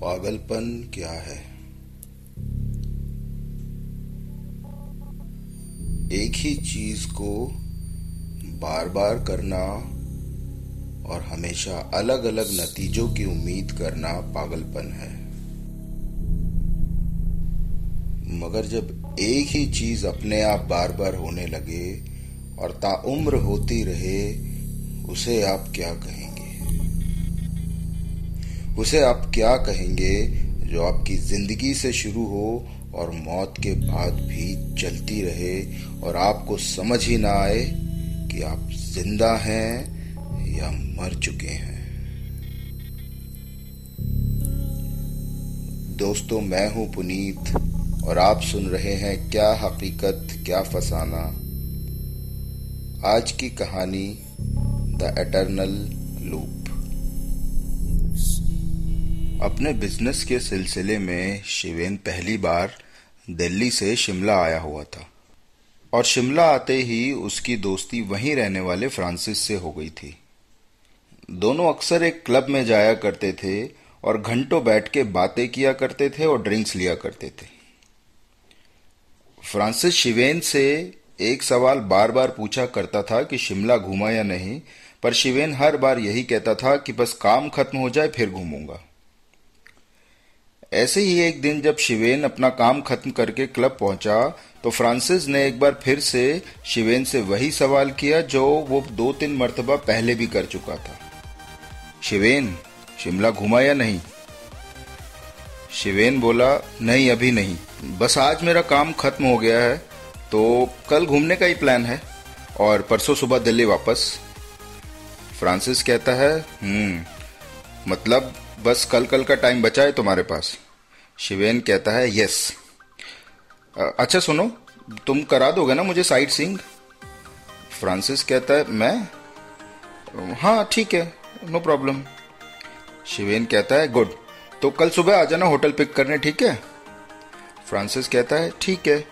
पागलपन क्या है? एक ही चीज़ को बार बार करना और हमेशा अलग अलग नतीजों की उम्मीद करना पागलपन है। मगर जब एक ही चीज़ अपने आप बार बार होने लगे और ताउम्र होती रहे, उसे आप क्या कहेंगे उसे आप क्या कहेंगे जो आपकी ज़िंदगी से शुरू हो और मौत के बाद भी चलती रहे और आपको समझ ही ना आए कि आप ज़िंदा हैं या मर चुके हैं। दोस्तों, मैं हूँ पुनीत और आप सुन रहे हैं क्या हकीकत, क्या फसाना। आज की कहानी द एटर्नल लूप। अपने बिज़नेस के सिलसिले में शिवेन पहली बार दिल्ली से शिमला आया हुआ था। और शिमला आते ही उसकी दोस्ती वहीं रहने वाले फ्रांसिस से हो गई थी। दोनों अक्सर एक क्लब में जाया करते थे और घंटों बैठ के बातें किया करते थे और ड्रिंक्स लिया करते थे। फ्रांसिस शिवेन से एक सवाल बार बार पूछा करता था कि शिमला घूमा या नहीं, पर शिवेन हर बार यही कहता था कि बस काम खत्म हो जाए, फिर घूमूँगा। ऐसे ही एक दिन जब शिवेन अपना काम खत्म करके क्लब पहुँचा तो फ्रांसिस ने एक बार फिर से शिवेन से वही सवाल किया जो वो दो तीन मरतबा पहले भी कर चुका था। शिवेन, शिमला घुमा या नहीं? शिवेन बोला, नहीं, अभी नहीं। बस आज मेरा काम खत्म हो गया है तो कल घूमने का ही प्लान है, और परसों सुबह दिल्ली वापस। फ्रांसिस कहता है हम्म मतलब बस कल कल का टाइम बचा है तुम्हारे पास। शिवेन कहता है यस अच्छा सुनो, तुम करा दोगे ना मुझे साइट सिंग फ्रांसिस कहता है, मैं? हाँ ठीक है नो प्रॉब्लम शिवेन कहता है गुड तो कल सुबह आ जाना होटल पिक करने, ठीक है? फ्रांसिस कहता है, ठीक है.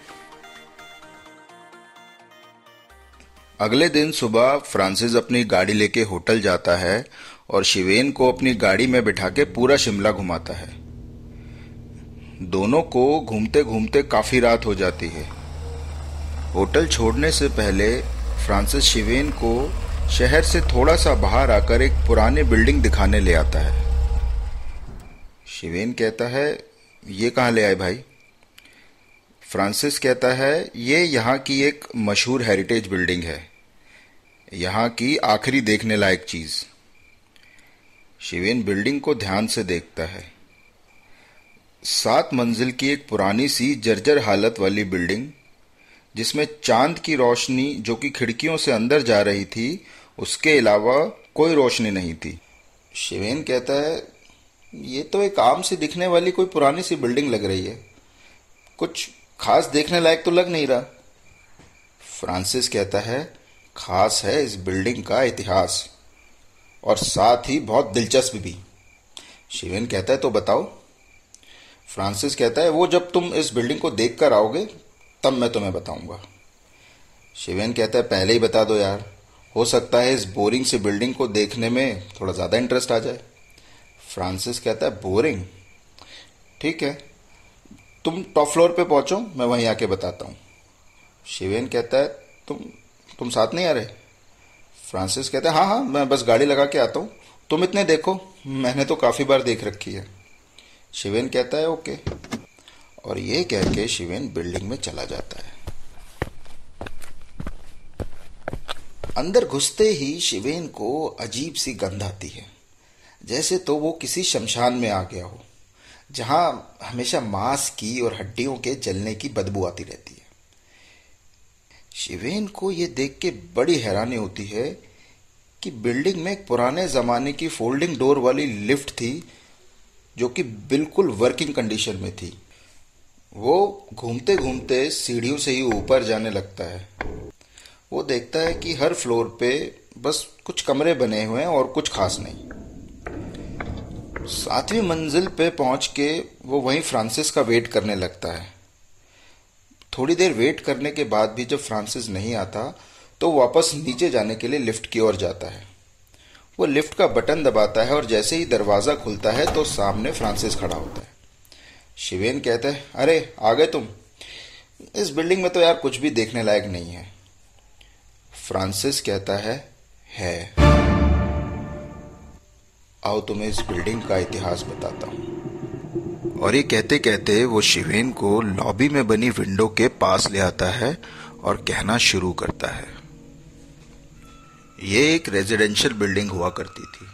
अगले दिन सुबह फ्रांसिस अपनी गाड़ी लेके होटल जाता है और शिवेन को अपनी गाड़ी में बिठा के पूरा शिमला घुमाता है। दोनों को घूमते घूमते काफ़ी रात हो जाती है। होटल छोड़ने से पहले फ्रांसिस शिवेन को शहर से थोड़ा सा बाहर आकर एक पुराने बिल्डिंग दिखाने ले आता है। शिवेन कहता है, ये कहाँ ले आए भाई? फ्रांसिस कहता है, ये यहाँ की एक मशहूर हेरिटेज बिल्डिंग है। यहाँ की आखिरी देखने लायक चीज़। शिवेन बिल्डिंग को ध्यान से देखता है। सात मंजिल की एक पुरानी सी जर्जर हालत वाली बिल्डिंग, जिसमें चाँद की रोशनी जो कि खिड़कियों से अंदर जा रही थी, उसके अलावा कोई रोशनी नहीं थी। शिवेन कहता है, ये तो एक आम सी दिखने वाली कोई पुरानी सी बिल्डिंग लग रही है। कुछ खास देखने लायक तो लग नहीं रहा। फ्रांसिस कहता है, खास है इस बिल्डिंग का इतिहास, और साथ ही बहुत दिलचस्प भी। शिवेन कहता है तो बताओ फ्रांसिस कहता है, वो जब तुम इस बिल्डिंग को देख कर आओगे, तब मैं तुम्हें बताऊँगा। शिवेन कहता है, पहले ही बता दो यार, हो सकता है इस बोरिंग सी बिल्डिंग को देखने में थोड़ा ज़्यादा इंटरेस्ट आ जाए। फ्रांसिस कहता है, बोरिंग? ठीक है, तुम टॉप फ्लोर पे पहुंचो, मैं वहीं आके बताता हूँ। शिवेन कहता है, तुम तुम साथ नहीं आ रहे? फ्रांसिस कहते हैं हाँ हाँ मैं बस गाड़ी लगा के आता हूँ, तुम इतने देखो, मैंने तो काफ़ी बार देख रखी है। शिवेन कहता है, ओके. और ये कह के शिवेन बिल्डिंग में चला जाता है। अंदर घुसते ही शिवेन को अजीब सी गंध आती है। जैसे तो वो किसी शमशान में आ गया हो, जहाँ हमेशा मांस की और हड्डियों के जलने की बदबू आती रहती है। शिवेन को यह देख के बड़ी हैरानी होती है कि बिल्डिंग में एक पुराने जमाने की फोल्डिंग डोर वाली लिफ्ट थी जो कि बिल्कुल वर्किंग कंडीशन में थी। वो घूमते घूमते सीढ़ियों से ही ऊपर जाने लगता है। वो देखता है कि हर फ्लोर पे बस कुछ कमरे बने हुए हैं और कुछ खास नहीं। सातवीं मंजिल पे पहुँच के वो वहीं फ्रांसिस का वेट करने लगता है। थोड़ी देर वेट करने के बाद भी जब फ्रांसिस नहीं आता तो वापस नीचे जाने के लिए लिफ्ट की ओर जाता है। वो लिफ्ट का बटन दबाता है और जैसे ही दरवाज़ा खुलता है तो सामने फ्रांसिस खड़ा होता है। शिवेन कहता है, अरे, आ गए तुम। इस बिल्डिंग में तो यार कुछ भी देखने लायक नहीं है। फ्रांसिस कहता है है। आओ तुम्हें इस बिल्डिंग का इतिहास बताता हूँ। और ये कहते कहते वो शिवेन को लॉबी में बनी विंडो के पास ले आता है और कहना शुरू करता है। ये एक रेजिडेंशियल बिल्डिंग हुआ करती थी।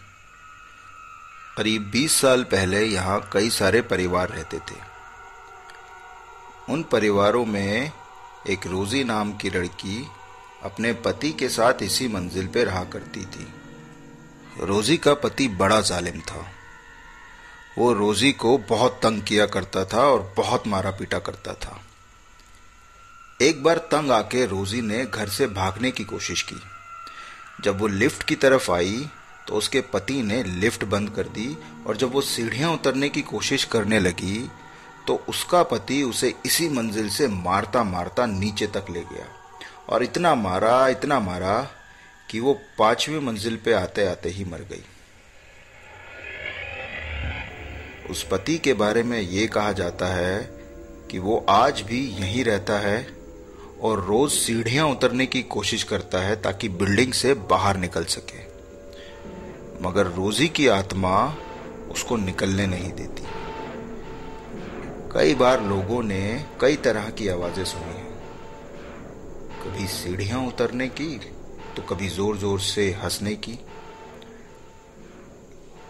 करीब 20 साल पहले यहाँ कई सारे परिवार रहते थे। उन परिवारों में एक रोजी नाम की लड़की अपने पति के साथ इसी मंजिल पे रहा करती थी। रोजी का पति बड़ा जालिम था। वो रोजी को बहुत तंग किया करता था और बहुत मारा पीटा करता था। एक बार तंग आके रोजी ने घर से भागने की कोशिश की। जब वो लिफ्ट की तरफ़ आई तो उसके पति ने लिफ्ट बंद कर दी और जब वो सीढ़ियाँ उतरने की कोशिश करने लगी तो उसका पति उसे इसी मंजिल से मारता मारता नीचे तक ले गया और इतना मारा इतना मारा कि वो पांचवी मंजिल पे आते आते ही मर गई। उस पति के बारे में ये कहा जाता है कि वो आज भी यहीं रहता है और रोज सीढ़ियाँ उतरने की कोशिश करता है ताकि बिल्डिंग से बाहर निकल सके। मगर रोजी की आत्मा उसको निकलने नहीं देती। कई बार लोगों ने कई तरह की आवाज़ें सुनी हैं। कभी सीढ़ियाँ उतरने की तो कभी ज़ोर ज़ोर से हंसने की।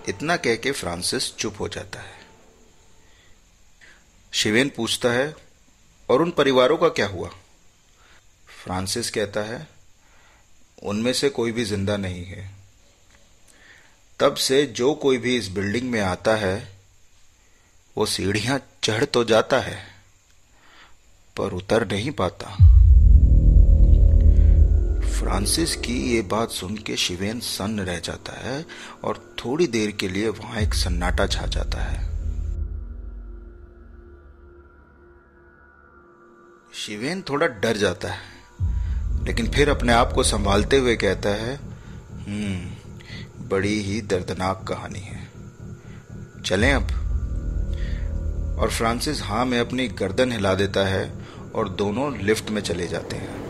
इतना कह के फ्रांसिस चुप हो जाता है। शिवेन पूछता है, और उन परिवारों का क्या हुआ? फ्रांसिस कहता है, उनमें से कोई भी ज़िंदा नहीं है। तब से जो कोई भी इस बिल्डिंग में आता है, वो सीढ़ियाँ चढ़ तो जाता है, पर उतर नहीं पाता। फ्रांसिस की ये बात सुन के शिवेन सन्न रह जाता है और थोड़ी देर के लिए वहाँ एक सन्नाटा छा जाता है। शिवेन थोड़ा डर जाता है। लेकिन फिर अपने आप को संभालते हुए कहता है हम्म बड़ी ही दर्दनाक कहानी है। चलें अब। और फ्रांसिस हाँ में अपनी गर्दन हिला देता है और दोनों लिफ्ट में चले जाते हैं।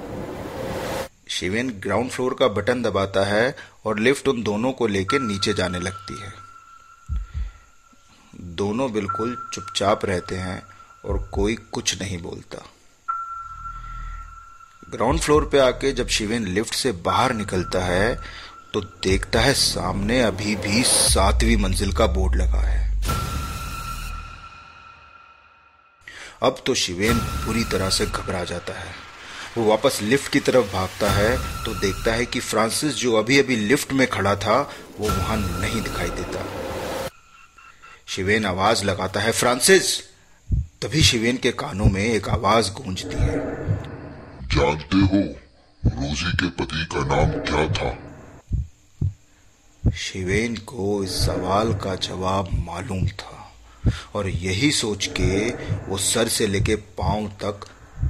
शिवेन ग्राउंड फ्लोर का बटन दबाता है और लिफ्ट उन दोनों को लेकर नीचे जाने लगती है। दोनों बिल्कुल चुपचाप रहते हैं और कोई कुछ नहीं बोलता। ग्राउंड फ्लोर पे आके जब शिवेन लिफ्ट से बाहर निकलता है तो देखता है सामने अभी भी सातवीं मंजिल का बोर्ड लगा है। अब तो शिवेन पूरी तरह से घबरा जाता है। वो वापस लिफ्ट की तरफ़ भागता है तो देखता है कि फ्रांसिस जो अभी अभी लिफ्ट में खड़ा था, वो वहाँ नहीं दिखाई देता। शिवेन आवाज़ लगाता है, फ्रांसिस! तभी शिवेन के कानों में एक आवाज़ गूंजती है। जानते हो रोजी के पति का नाम क्या था? शिवेन को इस सवाल का जवाब मालूम था और यही सोच के वो सर से लेके पाँव तक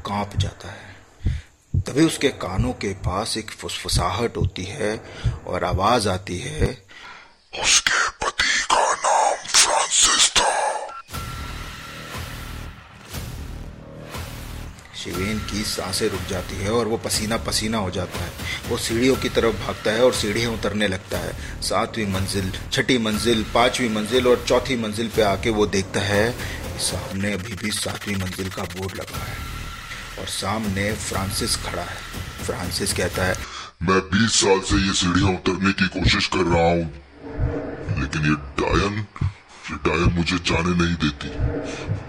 काँप जाता है। तभी उसके कानों के पास एक फुसफुसाहट होती है और आवाज़ आती है उसके शिवेन की साँसें रुक जाती है और वो पसीना पसीना हो जाता है। वो सीढ़ियों की तरफ़ भागता है और सीढ़ियाँ उतरने लगता है। सातवीं मंजिल, छठी मंजिल, पांचवी मंजिल और चौथी मंजिल पे आके वो देखता है, सामने अभी भी सातवीं मंजिल का बोर्ड लगा है और सामने फ्रांसिस खड़ा है। फ्रांसिस कहता है, मैं बीस साल से ये सीढ़ियाँ उतरने की कोशिश कर रहा हूँ, लेकिन ये डायन ये डायन मुझे जाने नहीं देती।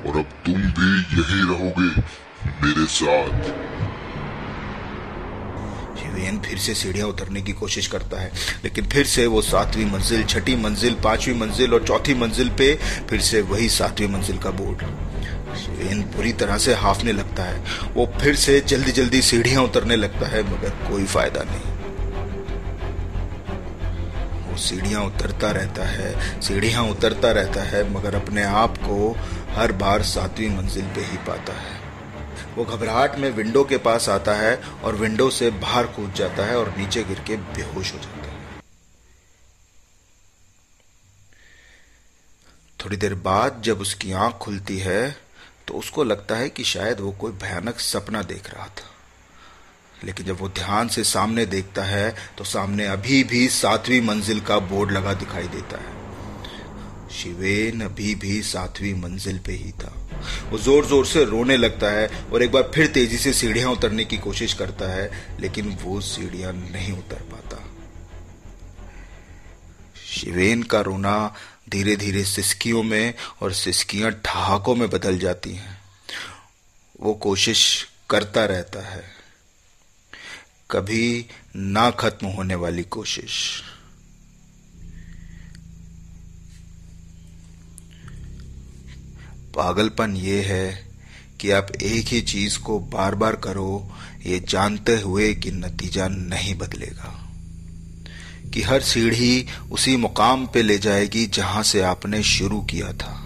और अब तुम भी यही रहोगे। मेरे साथ। शिवेन फिर से सीढ़ियाँ उतरने की कोशिश करता है, लेकिन फिर से वो सातवीं मंजिल, छठी मंजिल, पांचवी मंजिल और चौथी मंजिल पे फिर से वही सातवीं मंजिल का बोर्ड। शिवेन बुरी तरह से हाफने लगता है। वो फिर से जल्दी जल्दी सीढ़ियाँ उतरने लगता है, मगर कोई फ़ायदा नहीं। वो सीढ़ियाँ उतरता रहता है, सीढ़ियाँ उतरता रहता है, मगर अपने आप को हर बार सातवीं मंजिल पे ही पाता है। वो घबराहट में विंडो के पास आता है और विंडो से बाहर कूद जाता है और नीचे गिर के बेहोश हो जाता है। थोड़ी देर बाद जब उसकी आँख खुलती है तो उसको लगता है कि शायद वो कोई भयानक सपना देख रहा था। लेकिन जब वो ध्यान से सामने देखता है तो सामने अभी भी सातवीं मंजिल का बोर्ड लगा दिखाई देता है। शिवेन अभी भी सातवीं मंजिल पे ही था। वो ज़ोर ज़ोर से रोने लगता है और एक बार फिर तेज़ी से सीढ़ियाँ उतरने की कोशिश करता है, लेकिन वो सीढ़ियाँ नहीं उतर पाता। शिवेन का रोना धीरे धीरे सिस्कियों में और सिस्कियाँ ठहाकों में बदल जाती हैं। वो कोशिश करता रहता है। कभी ना खत्म होने वाली कोशिश। पागलपन ये है कि आप एक ही चीज़ को बार बार करो, ये जानते हुए कि नतीजा नहीं बदलेगा। कि हर सीढ़ी उसी मुकाम पे ले जाएगी जहाँ से आपने शुरू किया था।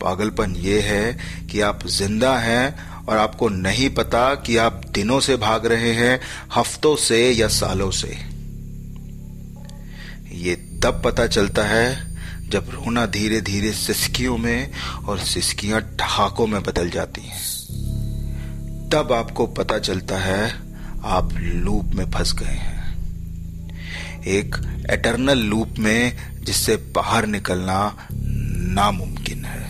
पागलपन ये है कि आप ज़िंदा हैं और आपको नहीं पता कि आप दिनों से भाग रहे हैं, हफ्तों से या सालों से। ये तब पता चलता है जब रोना धीरे धीरे सिस्कियों में और सिस्कियाँ ठहाकों में बदल जाती हैं, तब आपको पता चलता है आप लूप में फंस गए हैं। एक एटर्नल लूप में जिससे बाहर निकलना नामुमकिन है।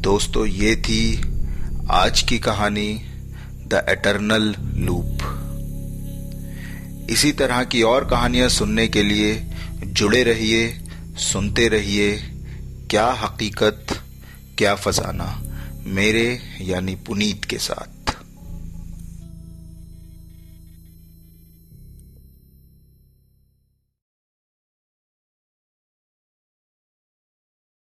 दोस्तों, ये थी आज की कहानी, द एटर्नल लूप। इसी तरह की और कहानियाँ सुनने के लिए जुड़े रहिए, सुनते रहिए। क्या हकीकत, क्या फसाना। मेरे यानी पुनीत के साथ।